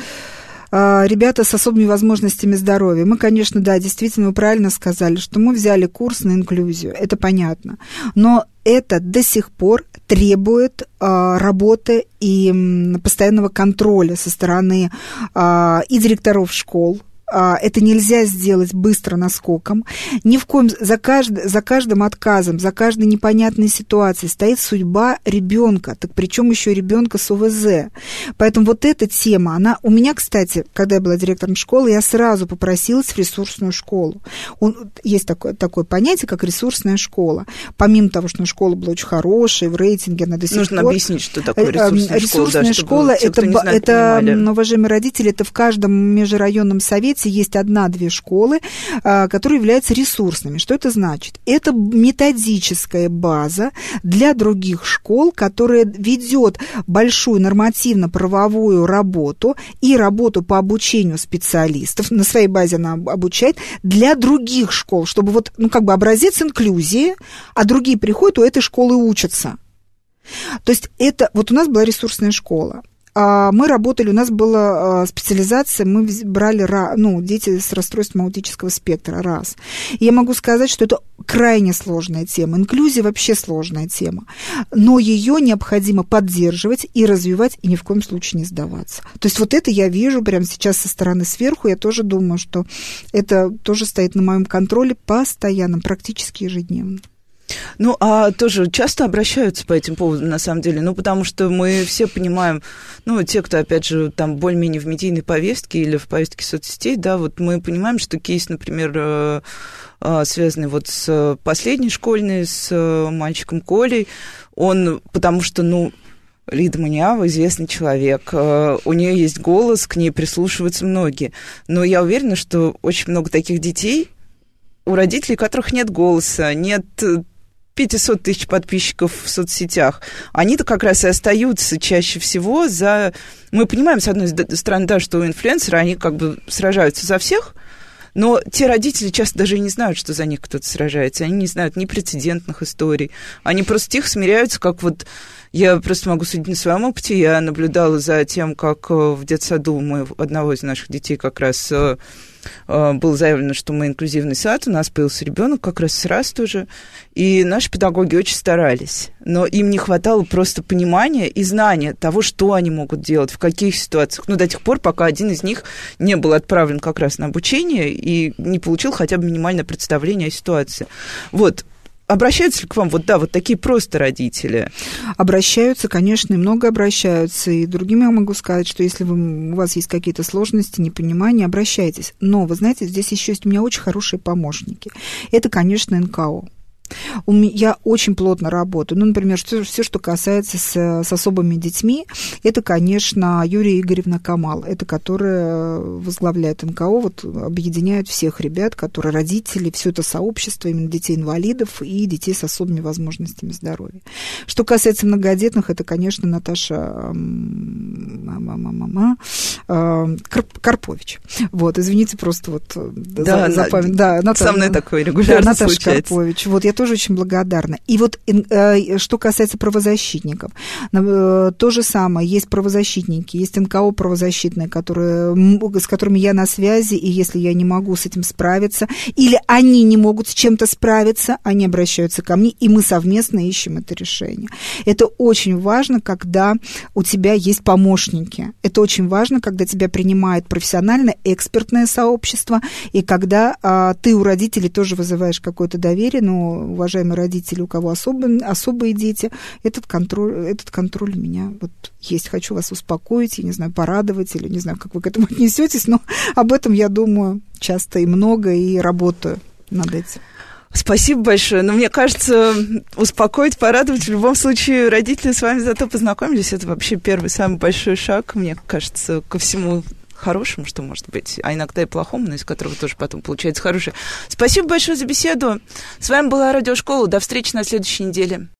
ребята с особыми возможностями здоровья. Мы, конечно, да, действительно, вы правильно сказали, что мы взяли курс на инклюзию, это понятно. Но это до сих пор требует а, работы и постоянного контроля со стороны а, и директоров школ, а, это нельзя сделать быстро наскоком. Ни в коем за, кажд, за каждым отказом, за каждой непонятной ситуацией стоит судьба ребенка. Так причем еще ребенка с ОВЗ. Поэтому вот эта тема, она у меня, кстати, когда я была директором школы, я сразу попросилась в ресурсную школу. Он, есть такое, такое понятие, как ресурсная школа. Помимо того, что школа была очень хорошая, в рейтинге она до сих Нужно пор... объяснить, что такое ресурсная, э, ресурсная школа. Ресурсная школа, те, это, знает, это уважаемые родители, это в каждом межрайонном совете есть одна-две школы, а, которые являются ресурсными. Что это значит? Это методическая база для других школ, которая ведет большую нормативно-правовую работу и работу по обучению специалистов. На своей базе она обучает для других школ, чтобы вот, ну, как бы образец инклюзии, а другие приходят, у этой школы учатся. То есть это, вот у нас была ресурсная школа. А, мы работали, у нас была а, специализация, мы брали ну, дети с расстройством аутического спектра, раз. И я могу сказать, что это крайне сложная тема. Инклюзия вообще сложная тема. Но ее необходимо поддерживать и развивать, и ни в коем случае не сдаваться. То есть вот это я вижу прямо сейчас со стороны сверху. Я тоже думаю, что это тоже стоит на моем контроле постоянно, практически ежедневно. Ну, а тоже часто обращаются по этим поводам, на самом деле, ну, потому что мы все понимаем, ну, те, кто, опять же, там более-менее в медийной повестке или в повестке соцсетей, да, вот мы понимаем, что кейс, например, э, э, связанный вот с последней школьной, с э, мальчиком Колей, он, потому что, ну, Лида Маниава известный человек, у нее есть голос, к ней прислушиваются многие. Но я уверена, что очень много таких детей, у родителей, у которых нет голоса, нет 500 тысяч подписчиков в соцсетях, они-то как раз и остаются чаще всего за... Мы понимаем, с одной стороны, да, что у инфлюенсера они как бы сражаются за всех, но те родители часто даже не знают, что за них кто-то сражается. Они не знают ни прецедентных историй. Они просто тихо смиряются, как вот... Я просто могу судить на своем опыте. Я наблюдала за тем, как э, в детсаду мы одного из наших детей как раз э, было заявлено, что мы инклюзивный сад, у нас появился ребенок как раз сразу тоже, и наши педагоги очень старались, но им не хватало просто понимания и знания того, что они могут делать, в каких ситуациях, ну, до тех пор, пока один из них не был отправлен как раз на обучение и не получил хотя бы минимальное представление о ситуации. Вот, Обращаются ли к вам вот, да, вот такие просто родители? Обращаются, конечно, и много обращаются. И другим я могу сказать, что если вы, у вас есть какие-то сложности, непонимания, обращайтесь. Но, вы знаете, здесь еще есть у меня очень хорошие помощники. Это, конечно, НКО. Я очень плотно работаю. Ну, например, все, все что касается с, с особыми детьми, это, конечно, Юрия Игоревна Камал, это которая возглавляет НКО, вот объединяет всех ребят, которые родители, все это сообщество именно детей-инвалидов и детей с особыми возможностями здоровья. Что касается многодетных, это, конечно, Наташа Карпович. Вот, извините, просто вот да, за, за память. Да, Наташа, со мной такое регулярно да, Наташа случается. Карпович. Вот, я тоже очень благодарна. И вот э, что касается правозащитников, э, то же самое. Есть правозащитники, есть НКО правозащитные, которые, с которыми я на связи, и если я не могу с этим справиться, или они не могут с чем-то справиться, они обращаются ко мне, и мы совместно ищем это решение. Это очень важно, когда у тебя есть помощники. Это очень важно, когда тебя принимает профессиональное, экспертное сообщество, и когда а, ты у родителей тоже вызываешь какое-то доверие, но уважаемые родители, у кого особые, особые дети, этот контроль, этот контроль у меня вот есть. Хочу вас успокоить, я не знаю, порадовать или не знаю, как вы к этому отнесетесь, но об этом я думаю часто и много и работаю над этим. Спасибо большое. Но мне кажется, успокоить, порадовать. В любом случае, родители с вами зато познакомились. Это вообще первый, самый большой шаг, мне кажется, ко всему хорошему, что может быть, а иногда и плохому, но из которого тоже потом получается хорошее. Спасибо большое за беседу. С вами была Радиошкола. До встречи на следующей неделе.